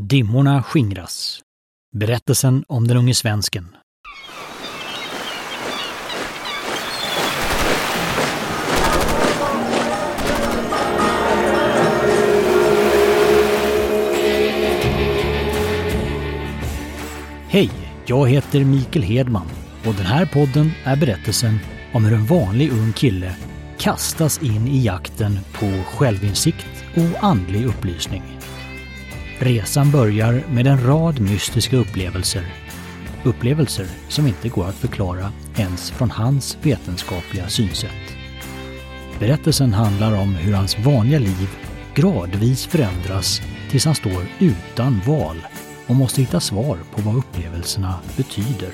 Dimmorna skingras. Berättelsen om den unge svensken. Hej, jag heter Mikael Hedman och den här podden är berättelsen om hur en vanlig ung kille kastas in i jakten på självinsikt och andlig upplysning. Resan börjar med en rad mystiska upplevelser. Upplevelser som inte går att förklara ens från hans vetenskapliga synsätt. Berättelsen handlar om hur hans vanliga liv gradvis förändras tills han står utan val och måste hitta svar på vad upplevelserna betyder.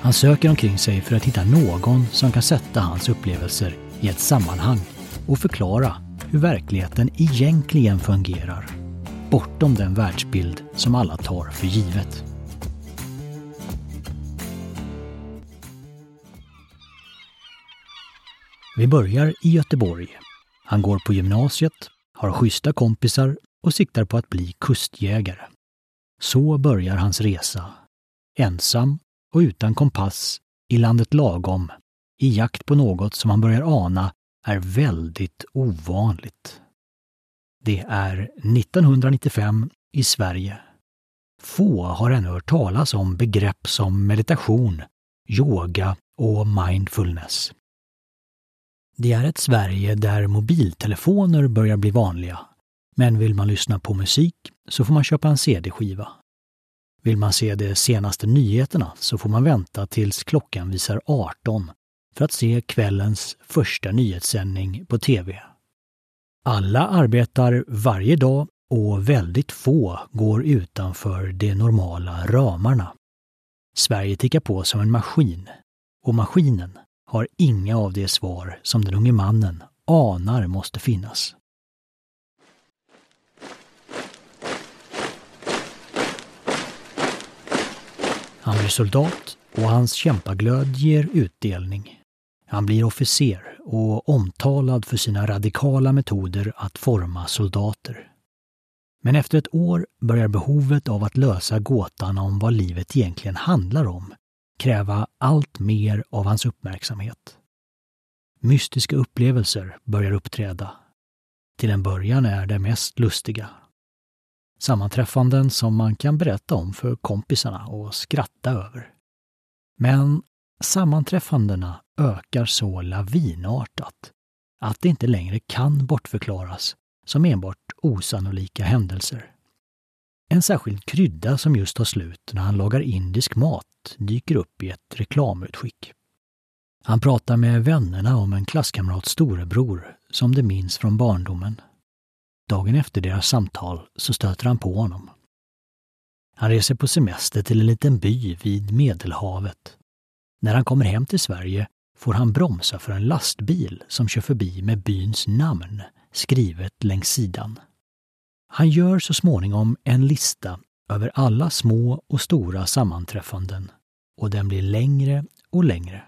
Han söker omkring sig för att hitta någon som kan sätta hans upplevelser i ett sammanhang och förklara hur verkligheten egentligen fungerar, bortom den världsbild som alla tar för givet. Vi börjar i Göteborg. Han går på gymnasiet, har schyssta kompisar och siktar på att bli kustjägare. Så börjar hans resa. Ensam och utan kompass i landet lagom i jakt på något som han börjar ana är väldigt ovanligt. Det är 1995 i Sverige. Få har ännu hört talas om begrepp som meditation, yoga och mindfulness. Det är ett Sverige där mobiltelefoner börjar bli vanliga. Men vill man lyssna på musik så får man köpa en CD-skiva. Vill man se de senaste nyheterna så får man vänta tills klockan visar 18 för att se kvällens första nyhetssändning på TV. Alla arbetar varje dag och väldigt få går utanför de normala ramarna. Sverige tickar på som en maskin och maskinen har inga av de svar som den unge mannen anar måste finnas. Han blir soldat och hans kämpaglöd ger utdelning. Han blir officer och omtalad för sina radikala metoder att forma soldater. Men efter ett år börjar behovet av att lösa gåtan om vad livet egentligen handlar om kräva allt mer av hans uppmärksamhet. Mystiska upplevelser börjar uppträda. Till en början är det mest lustiga. Sammanträffanden som man kan berätta om för kompisarna och skratta över. Men sammanträffandena ökar så lavinartat att det inte längre kan bortförklaras som enbart osannolika händelser. En särskild krydda som just tar slut när han lagar indisk mat dyker upp i ett reklamutskick. Han pratar med vännerna om en klasskamrats storebror som de minns från barndomen. Dagen efter deras samtal så stöter han på honom. Han reser på semester till en liten by vid Medelhavet. När han kommer hem till Sverige får han bromsa för en lastbil som kör förbi med byns namn skrivet längs sidan. Han gör så småningom en lista över alla små och stora sammanträffanden och den blir längre och längre.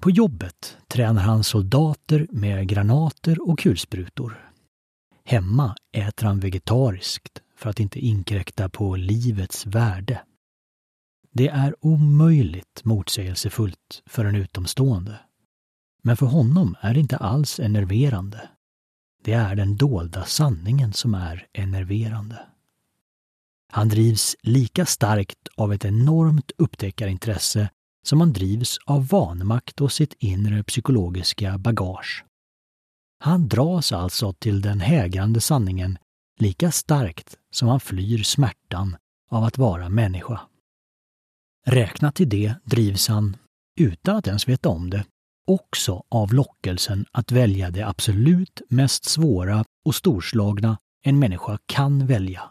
På jobbet tränar han soldater med granater och kulsprutor. Hemma äter han vegetariskt för att inte inkräkta på livets värde. Det är omöjligt motsägelsefullt för en utomstående. Men för honom är det inte alls enerverande. Det är den dolda sanningen som är enerverande. Han drivs lika starkt av ett enormt upptäckarintresse som han drivs av vanmakt och sitt inre psykologiska bagage. Han dras alltså till den hägrande sanningen lika starkt som han flyr smärtan av att vara människa. Räknat till det drivs han, utan att ens veta om det, också av lockelsen att välja det absolut mest svåra och storslagna en människa kan välja,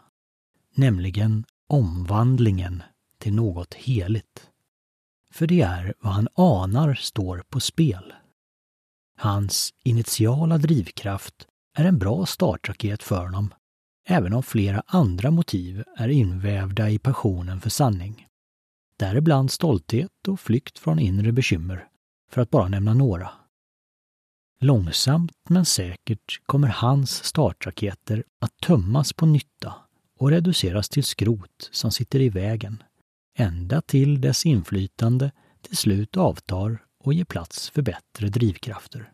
nämligen omvandlingen till något heligt. För det är vad han anar står på spel. Hans initiala drivkraft är en bra startraket för honom, även om flera andra motiv är invävda i passionen för sanning. Däribland stolthet och flykt från inre bekymmer, för att bara nämna några. Långsamt men säkert kommer hans startraketer att tömmas på nytta och reduceras till skrot som sitter i vägen, ända till dess inflytande till slut avtar och ger plats för bättre drivkrafter.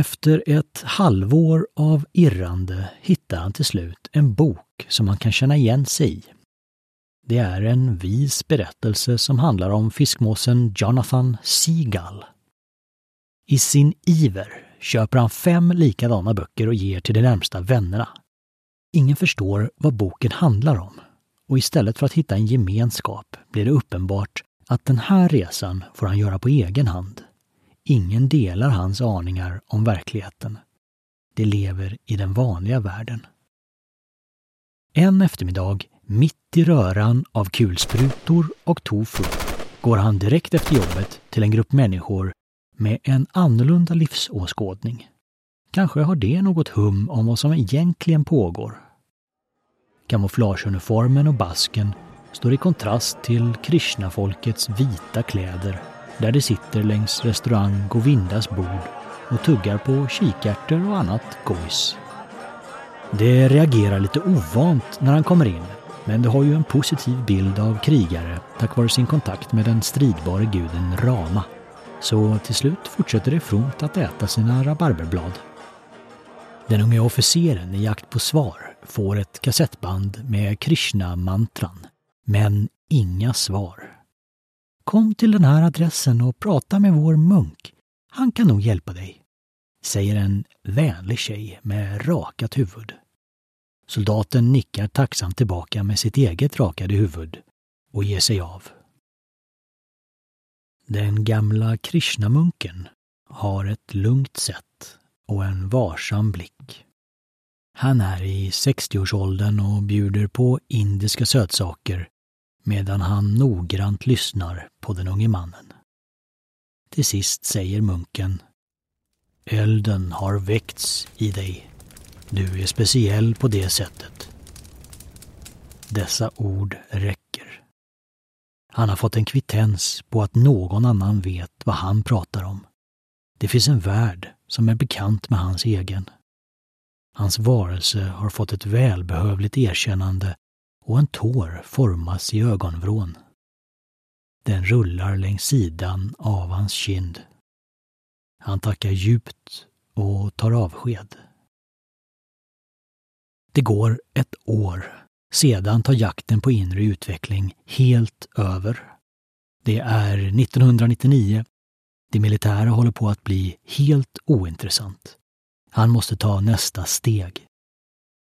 Efter ett halvår av irrande hittar han till slut en bok som han kan känna igen sig i. Det är en vis berättelse som handlar om fiskmåsen Jonathan Seagull. I sin iver köper han fem likadana böcker och ger till de närmsta vännerna. Ingen förstår vad boken handlar om och istället för att hitta en gemenskap blir det uppenbart att den här resan får han göra på egen hand. Ingen delar hans aningar om verkligheten. De lever i den vanliga världen. En eftermiddag, mitt i röran av kulsprutor och tofu, går han direkt efter jobbet till en grupp människor med en annorlunda livsåskådning. Kanske har det något hum om vad som egentligen pågår. Kamouflageuniformen och basken står i kontrast till Krishna-folkets vita kläder där de sitter längs restaurang Govindas bord och tuggar på kikärtor och annat gojs. Det reagerar lite ovant när han kommer in, men det har ju en positiv bild av krigare tack vare sin kontakt med den stridbare guden Rama. Så till slut fortsätter det fromt att äta sina rabarberblad. Den unge officeren i jakt på svar får ett kassettband med Krishna-mantran, men inga svar. Kom till den här adressen och prata med vår munk. Han kan nog hjälpa dig, säger en vänlig tjej med rakat huvud. Soldaten nickar tacksamt tillbaka med sitt eget rakade huvud och ger sig av. Den gamla Krishnamunken har ett lugnt sätt och en varsam blick. Han är i 60-årsåldern och bjuder på indiska sötsaker medan han noggrant lyssnar på den unge mannen. Till sist säger munken Elden har väckts i dig. Du är speciell på det sättet. Dessa ord räcker. Han har fått en kvittens på att någon annan vet vad han pratar om. Det finns en värld som är bekant med hans egen. Hans varelse har fått ett välbehövligt erkännande och en tår formas i ögonvrån. Den rullar längs sidan av hans kind. Han tackar djupt och tar avsked. Det går ett år. Sedan tar jakten på inre utveckling helt över. Det är 1999. Det militära håller på att bli helt ointressant. Han måste ta nästa steg.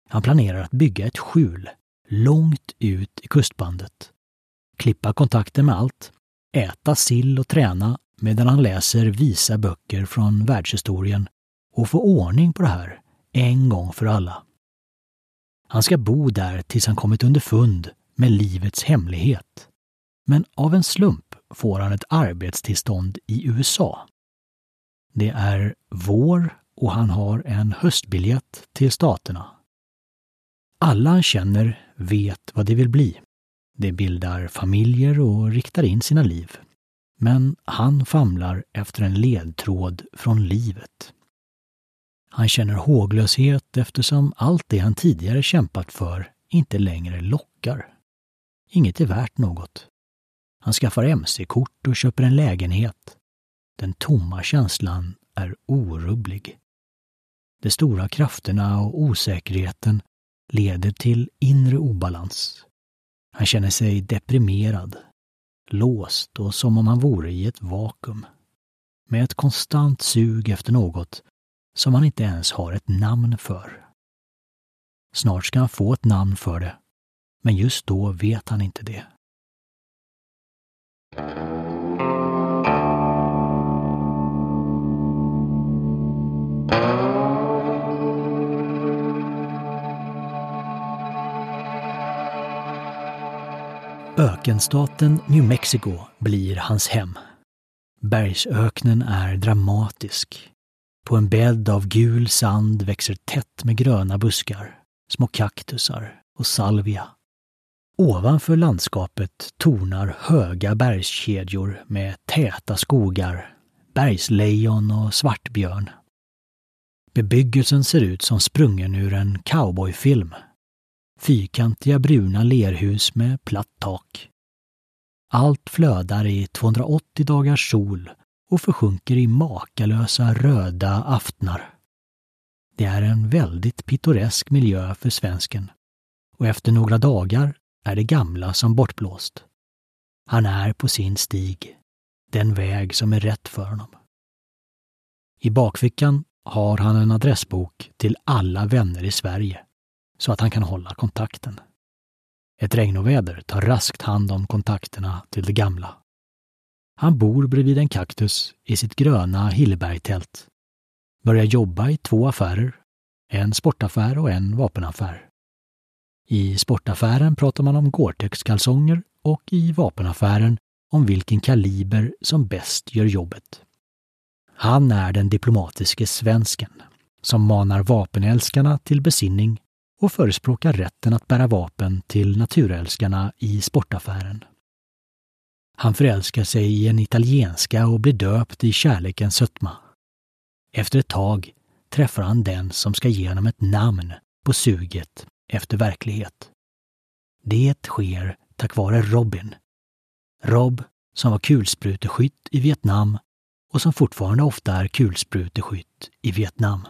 Han planerar att bygga ett skjul långt ut i kustbandet. Klippa kontakten med allt, äta sill och träna medan han läser visa böcker från världshistorien och få ordning på det här en gång för alla. Han ska bo där tills han kommit underfund med livets hemlighet. Men av en slump får han ett arbetstillstånd i USA. Det är vår och han har en höstbiljett till Staterna. Alla han känner vet vad de vill bli. De bildar familjer och riktar in sina liv. Men han famlar efter en ledtråd från livet. Han känner håglöshet eftersom allt det han tidigare kämpat för inte längre lockar. Inget är värt något. Han skaffar mc-kort och köper en lägenhet. Den tomma känslan är orubblig. De stora krafterna och osäkerheten leder till inre obalans. Han känner sig deprimerad, låst och som om han vore i ett vakuum. Med ett konstant sug efter något som han inte ens har ett namn för. Snart ska han få ett namn för det, men just då vet han inte det. Ökenstaten New Mexico blir hans hem. Bergsöknen är dramatisk. På en bädd av gul sand växer tätt med gröna buskar, små kaktusar, och salvia. Ovanför landskapet tornar höga bergskedjor med täta skogar, bergslejon och svartbjörn. Bebyggelsen ser ut som sprungen ur en cowboyfilm. Fyrkantiga bruna lerhus med platt tak. Allt flödar i 280 dagars sol och försjunker i makalösa röda aftnar. Det är en väldigt pittoresk miljö för svensken och efter några dagar är det gamla som bortblåst. Han är på sin stig, den väg som är rätt för honom. I bakfickan har han en adressbok till alla vänner i Sverige så att han kan hålla kontakten. Ett regnoväder tar raskt hand om kontakterna till det gamla. Han bor bredvid en kaktus i sitt gröna Hillebergtält. Börjar jobba i två affärer, en sportaffär och en vapenaffär. I sportaffären pratar man om Gore-Tex-kalsonger och i vapenaffären om vilken kaliber som bäst gör jobbet. Han är den diplomatiske svensken som manar vapenälskarna till besinning och förespråkar rätten att bära vapen till naturälskarna i sportaffären. Han förälskar sig i en italienska och blir döpt i kärlekens sötma. Efter ett tag träffar han den som ska ge honom ett namn på suget efter verklighet. Det sker tack vare Robin. Rob, som var kulspruteskytt i Vietnam och som fortfarande ofta är kulspruteskytt i Vietnam.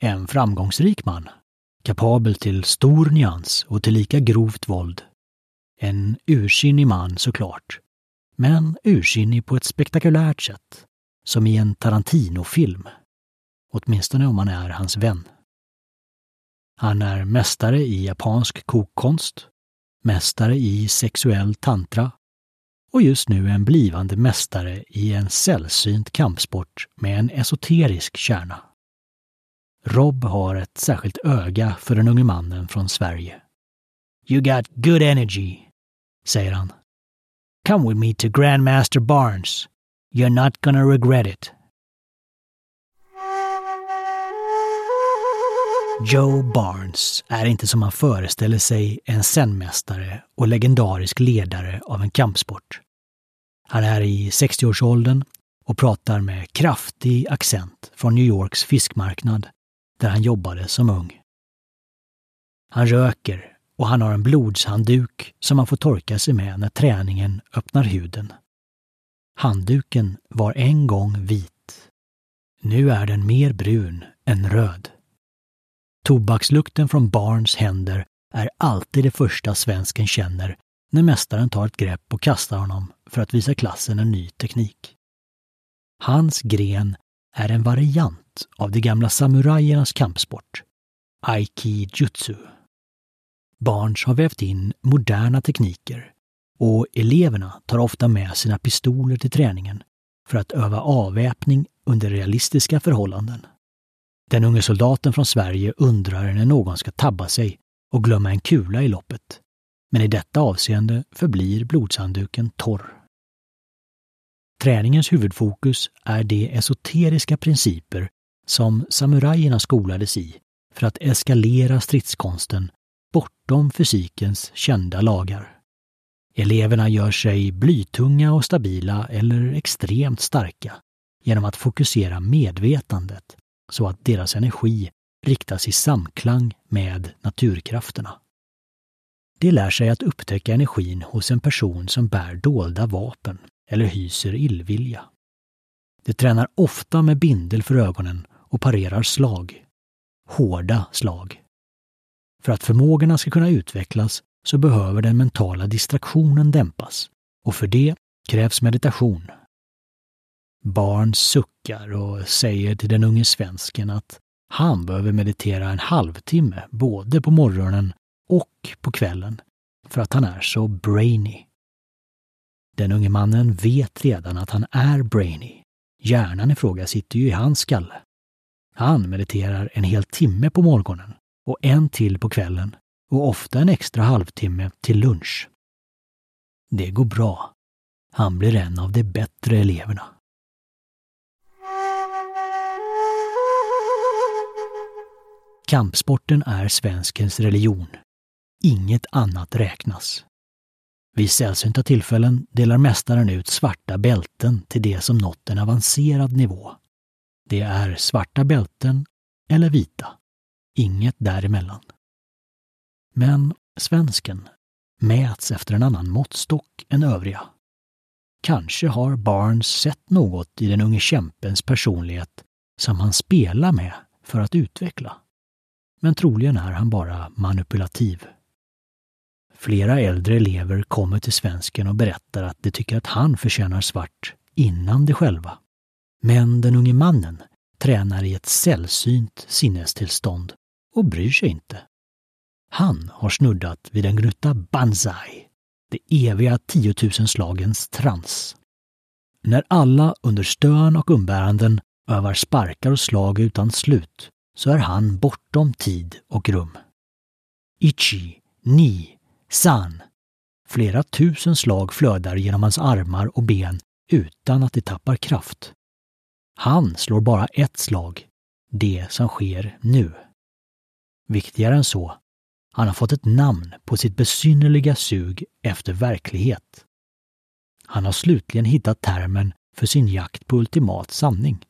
En framgångsrik man, kapabel till stor nyans och till lika grovt våld. En ursinnig man såklart, men ursinnig på ett spektakulärt sätt, som i en Tarantino-film. Åtminstone om man är hans vän. Han är mästare i japansk kokkonst, mästare i sexuell tantra och just nu en blivande mästare i en sällsynt kampsport med en esoterisk kärna. Rob har ett särskilt öga för den unge mannen från Sverige. You got good energy, säger han. Come with me to Grandmaster Barnes. You're not gonna regret it. Joe Barnes är inte som man föreställer sig en zenmästare och legendarisk ledare av en kampsport. Han är i 60-årsåldern och pratar med kraftig accent från New Yorks fiskmarknad där han jobbade som ung. Han röker och han har en blodshandduk som han får torka sig med när träningen öppnar huden. Handduken var en gång vit. Nu är den mer brun än röd. Tobakslukten från Barnes händer är alltid det första svensken känner när mästaren tar ett grepp och kastar honom för att visa klassen en ny teknik. Hans gren är en variant av de gamla samurajernas kampsport, Aiki-jutsu. Barnes har vävt in moderna tekniker och eleverna tar ofta med sina pistoler till träningen för att öva avväpning under realistiska förhållanden. Den unge soldaten från Sverige undrar när någon ska tabba sig och glömma en kula i loppet. Men i detta avseende förblir blodshandduken torr. Träningens huvudfokus är de esoteriska principer som samurajerna skolades i för att eskalera stridskonsten bortom fysikens kända lagar. Eleverna gör sig blytunga och stabila eller extremt starka genom att fokusera medvetandet så att deras energi riktas i samklang med naturkrafterna. De lär sig att upptäcka energin hos en person som bär dolda vapen eller hyser illvilja. De tränar ofta med bindel för ögonen och parerar slag. Hårda slag. För att förmågorna ska kunna utvecklas så behöver den mentala distraktionen dämpas och för det krävs meditation. Barn suckar och säger till den unge svensken att han behöver meditera en halvtimme både på morgonen och på kvällen för att han är så brainy. Den unge mannen vet redan att han är brainy. Hjärnan i fråga sitter ju i hans skalle. Han mediterar en hel timme på morgonen och en till på kvällen och ofta en extra halvtimme till lunch. Det går bra. Han blir en av de bättre eleverna. Kampsporten är svenskens religion, Inget annat räknas. Vid sällsynta tillfällen delar mästaren ut svarta bälten till de som nått en avancerad nivå. Det är svarta bälten eller vita. Inget däremellan. Men svensken mäts efter en annan måttstock än övriga. Kanske har Barnes sett något i den unge kämpens personlighet som han spelar med för att utveckla. Men troligen är han bara manipulativ. Flera äldre elever kommer till svensken och berättar att de tycker att han förtjänar svart innan de själva. Men den unge mannen tränar i ett sällsynt sinnestillstånd och bryr sig inte. Han har snuddat vid en gnutta banzai, det eviga tiotusenslagens trans. När alla under stön och umbäranden övar sparkar och slag utan slut så är han bortom tid och rum. Ichi, Ni, San. Flera tusen slag flödar genom hans armar och ben utan att de tappar kraft. Han slår bara ett slag, det som sker nu. Viktigare än så, han har fått ett namn på sitt besynnerliga sug efter verklighet. Han har slutligen hittat termen för sin jakt på ultimat sanning.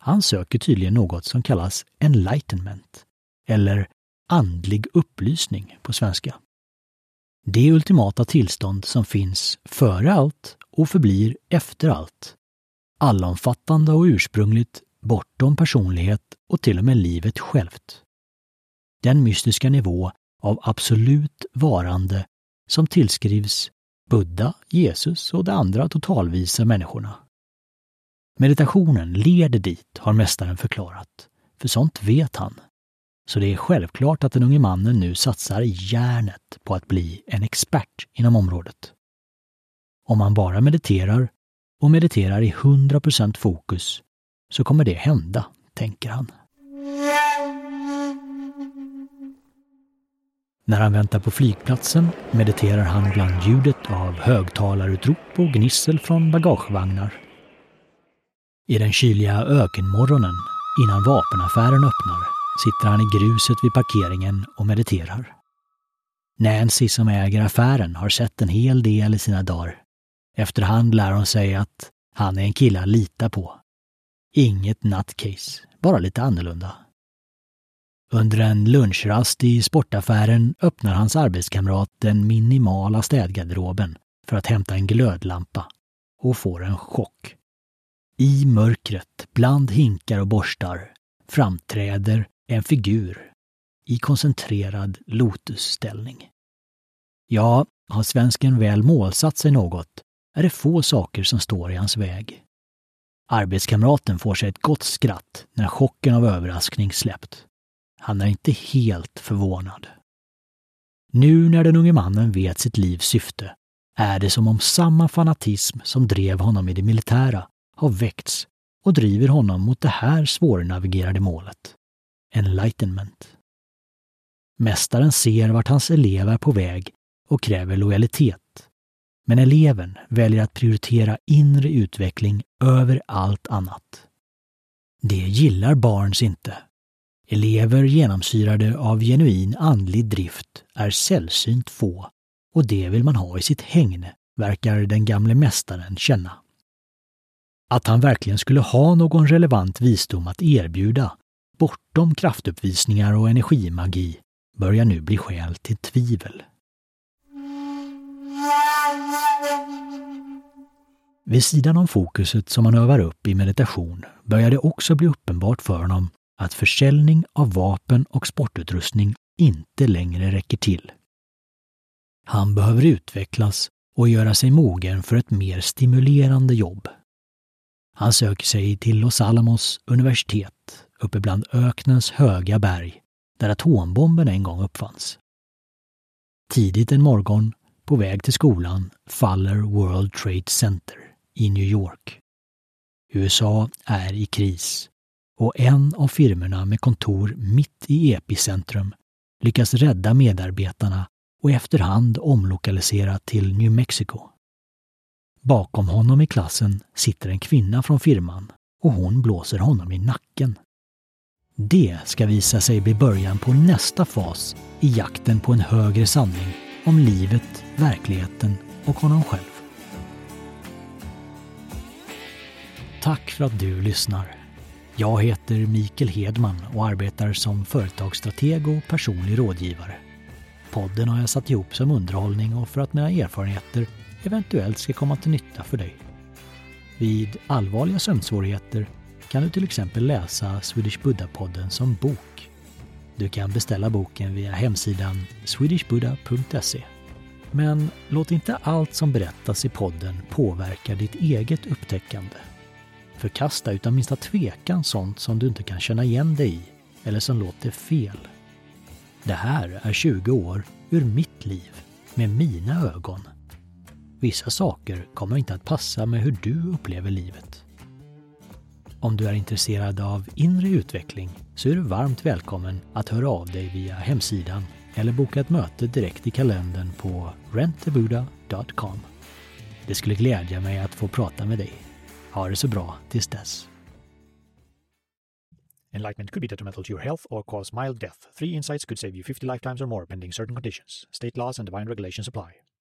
Han söker tydligen något som kallas enlightenment, eller andlig upplysning på svenska. Det ultimata tillstånd som finns före allt och förblir efter allt. Allomfattande och ursprungligt, bortom personlighet och till och med livet självt. Den mystiska nivå av absolut varande som tillskrivs Buddha, Jesus och de andra totalvisa människorna. Meditationen leder dit, har mästaren förklarat, för sånt vet han. Så det är självklart att den unge mannen nu satsar järnet på att bli en expert inom området. Om man bara mediterar och mediterar i 100% fokus så kommer det hända, tänker han. När han väntar på flygplatsen mediterar han bland ljudet av högtalarutrop och gnissel från bagagevagnar. I den kyliga ökenmorgonen, innan vapenaffären öppnar, sitter han i gruset vid parkeringen och mediterar. Nancy som äger affären har sett en hel del i sina dagar. Efterhand lär hon sig att han är en kille att lita på. Inget nutcase, bara lite annorlunda. Under en lunchrast i sportaffären öppnar hans arbetskamrat den minimala städgarderoben för att hämta en glödlampa och får en chock. I mörkret, bland hinkar och borstar, framträder en figur i koncentrerad lotusställning. Ja, har svensken väl målsatt sig något är det få saker som står i hans väg. Arbetskamraten får sig ett gott skratt när chocken av överraskning släppt. Han är inte helt förvånad. Nu när den unge mannen vet sitt livs syfte är det som om samma fanatism som drev honom i det militära har väckts och driver honom mot det här svårnavigerade målet. Enlightenment. Mästaren ser vart hans elev är på väg och kräver lojalitet. Men eleven väljer att prioritera inre utveckling över allt annat. Det gillar Barnes inte Elever genomsyrade av genuin andlig drift är sällsynt få och det vill man ha i sitt hägn, verkar den gamle mästaren känna. Att han verkligen skulle ha någon relevant visdom att erbjuda, bortom kraftuppvisningar och energimagi, börjar nu bli skäl till tvivel. Vid sidan om fokuset som han övar upp i meditation börjar det också bli uppenbart för honom att försäljning av vapen och sportutrustning inte längre räcker till. Han behöver utvecklas och göra sig mogen för ett mer stimulerande jobb. Han söker sig till Los Alamos universitet uppe bland öknens höga berg där atombomben en gång uppfanns. Tidigt en morgon, på väg till skolan, faller World Trade Center i New York. USA är i kris och en av firmorna med kontor mitt i epicentrum lyckas rädda medarbetarna och efterhand omlokalisera till New Mexico. Bakom honom i klassen sitter en kvinna från firman och hon blåser honom i nacken. Det ska visa sig bli början på nästa fas i jakten på en högre sanning om livet, verkligheten och honom själv. Tack för att du lyssnar. Jag heter Mikael Hedman och arbetar som företagsstrateg och personlig rådgivare. Podden har jag satt ihop som underhållning och för att mina erfarenheter eventuellt ska komma till nytta för dig. Vid allvarliga sömnsvårigheter kan du till exempel läsa Swedish Buddha-podden som bok. Du kan beställa boken via hemsidan swedishbuddha.se. Men låt inte allt som berättas i podden påverka ditt eget upptäckande. Förkasta utan minsta tvekan sånt som du inte kan känna igen dig i eller som låter fel. Det här är 20 år ur mitt liv med mina ögon. Vissa saker kommer inte att passa med hur du upplever livet. Om du är intresserad av inre utveckling så är du varmt välkommen att höra av dig via hemsidan eller boka ett möte direkt i kalendern på rentabuddha.com. Det skulle glädja mig att få prata med dig. Ha det så bra tills dess. Enlightenment could be detrimental to your health or cause mild death. Three insights could save you 50 lifetimes or more pending certain conditions. State laws and divine regulations apply.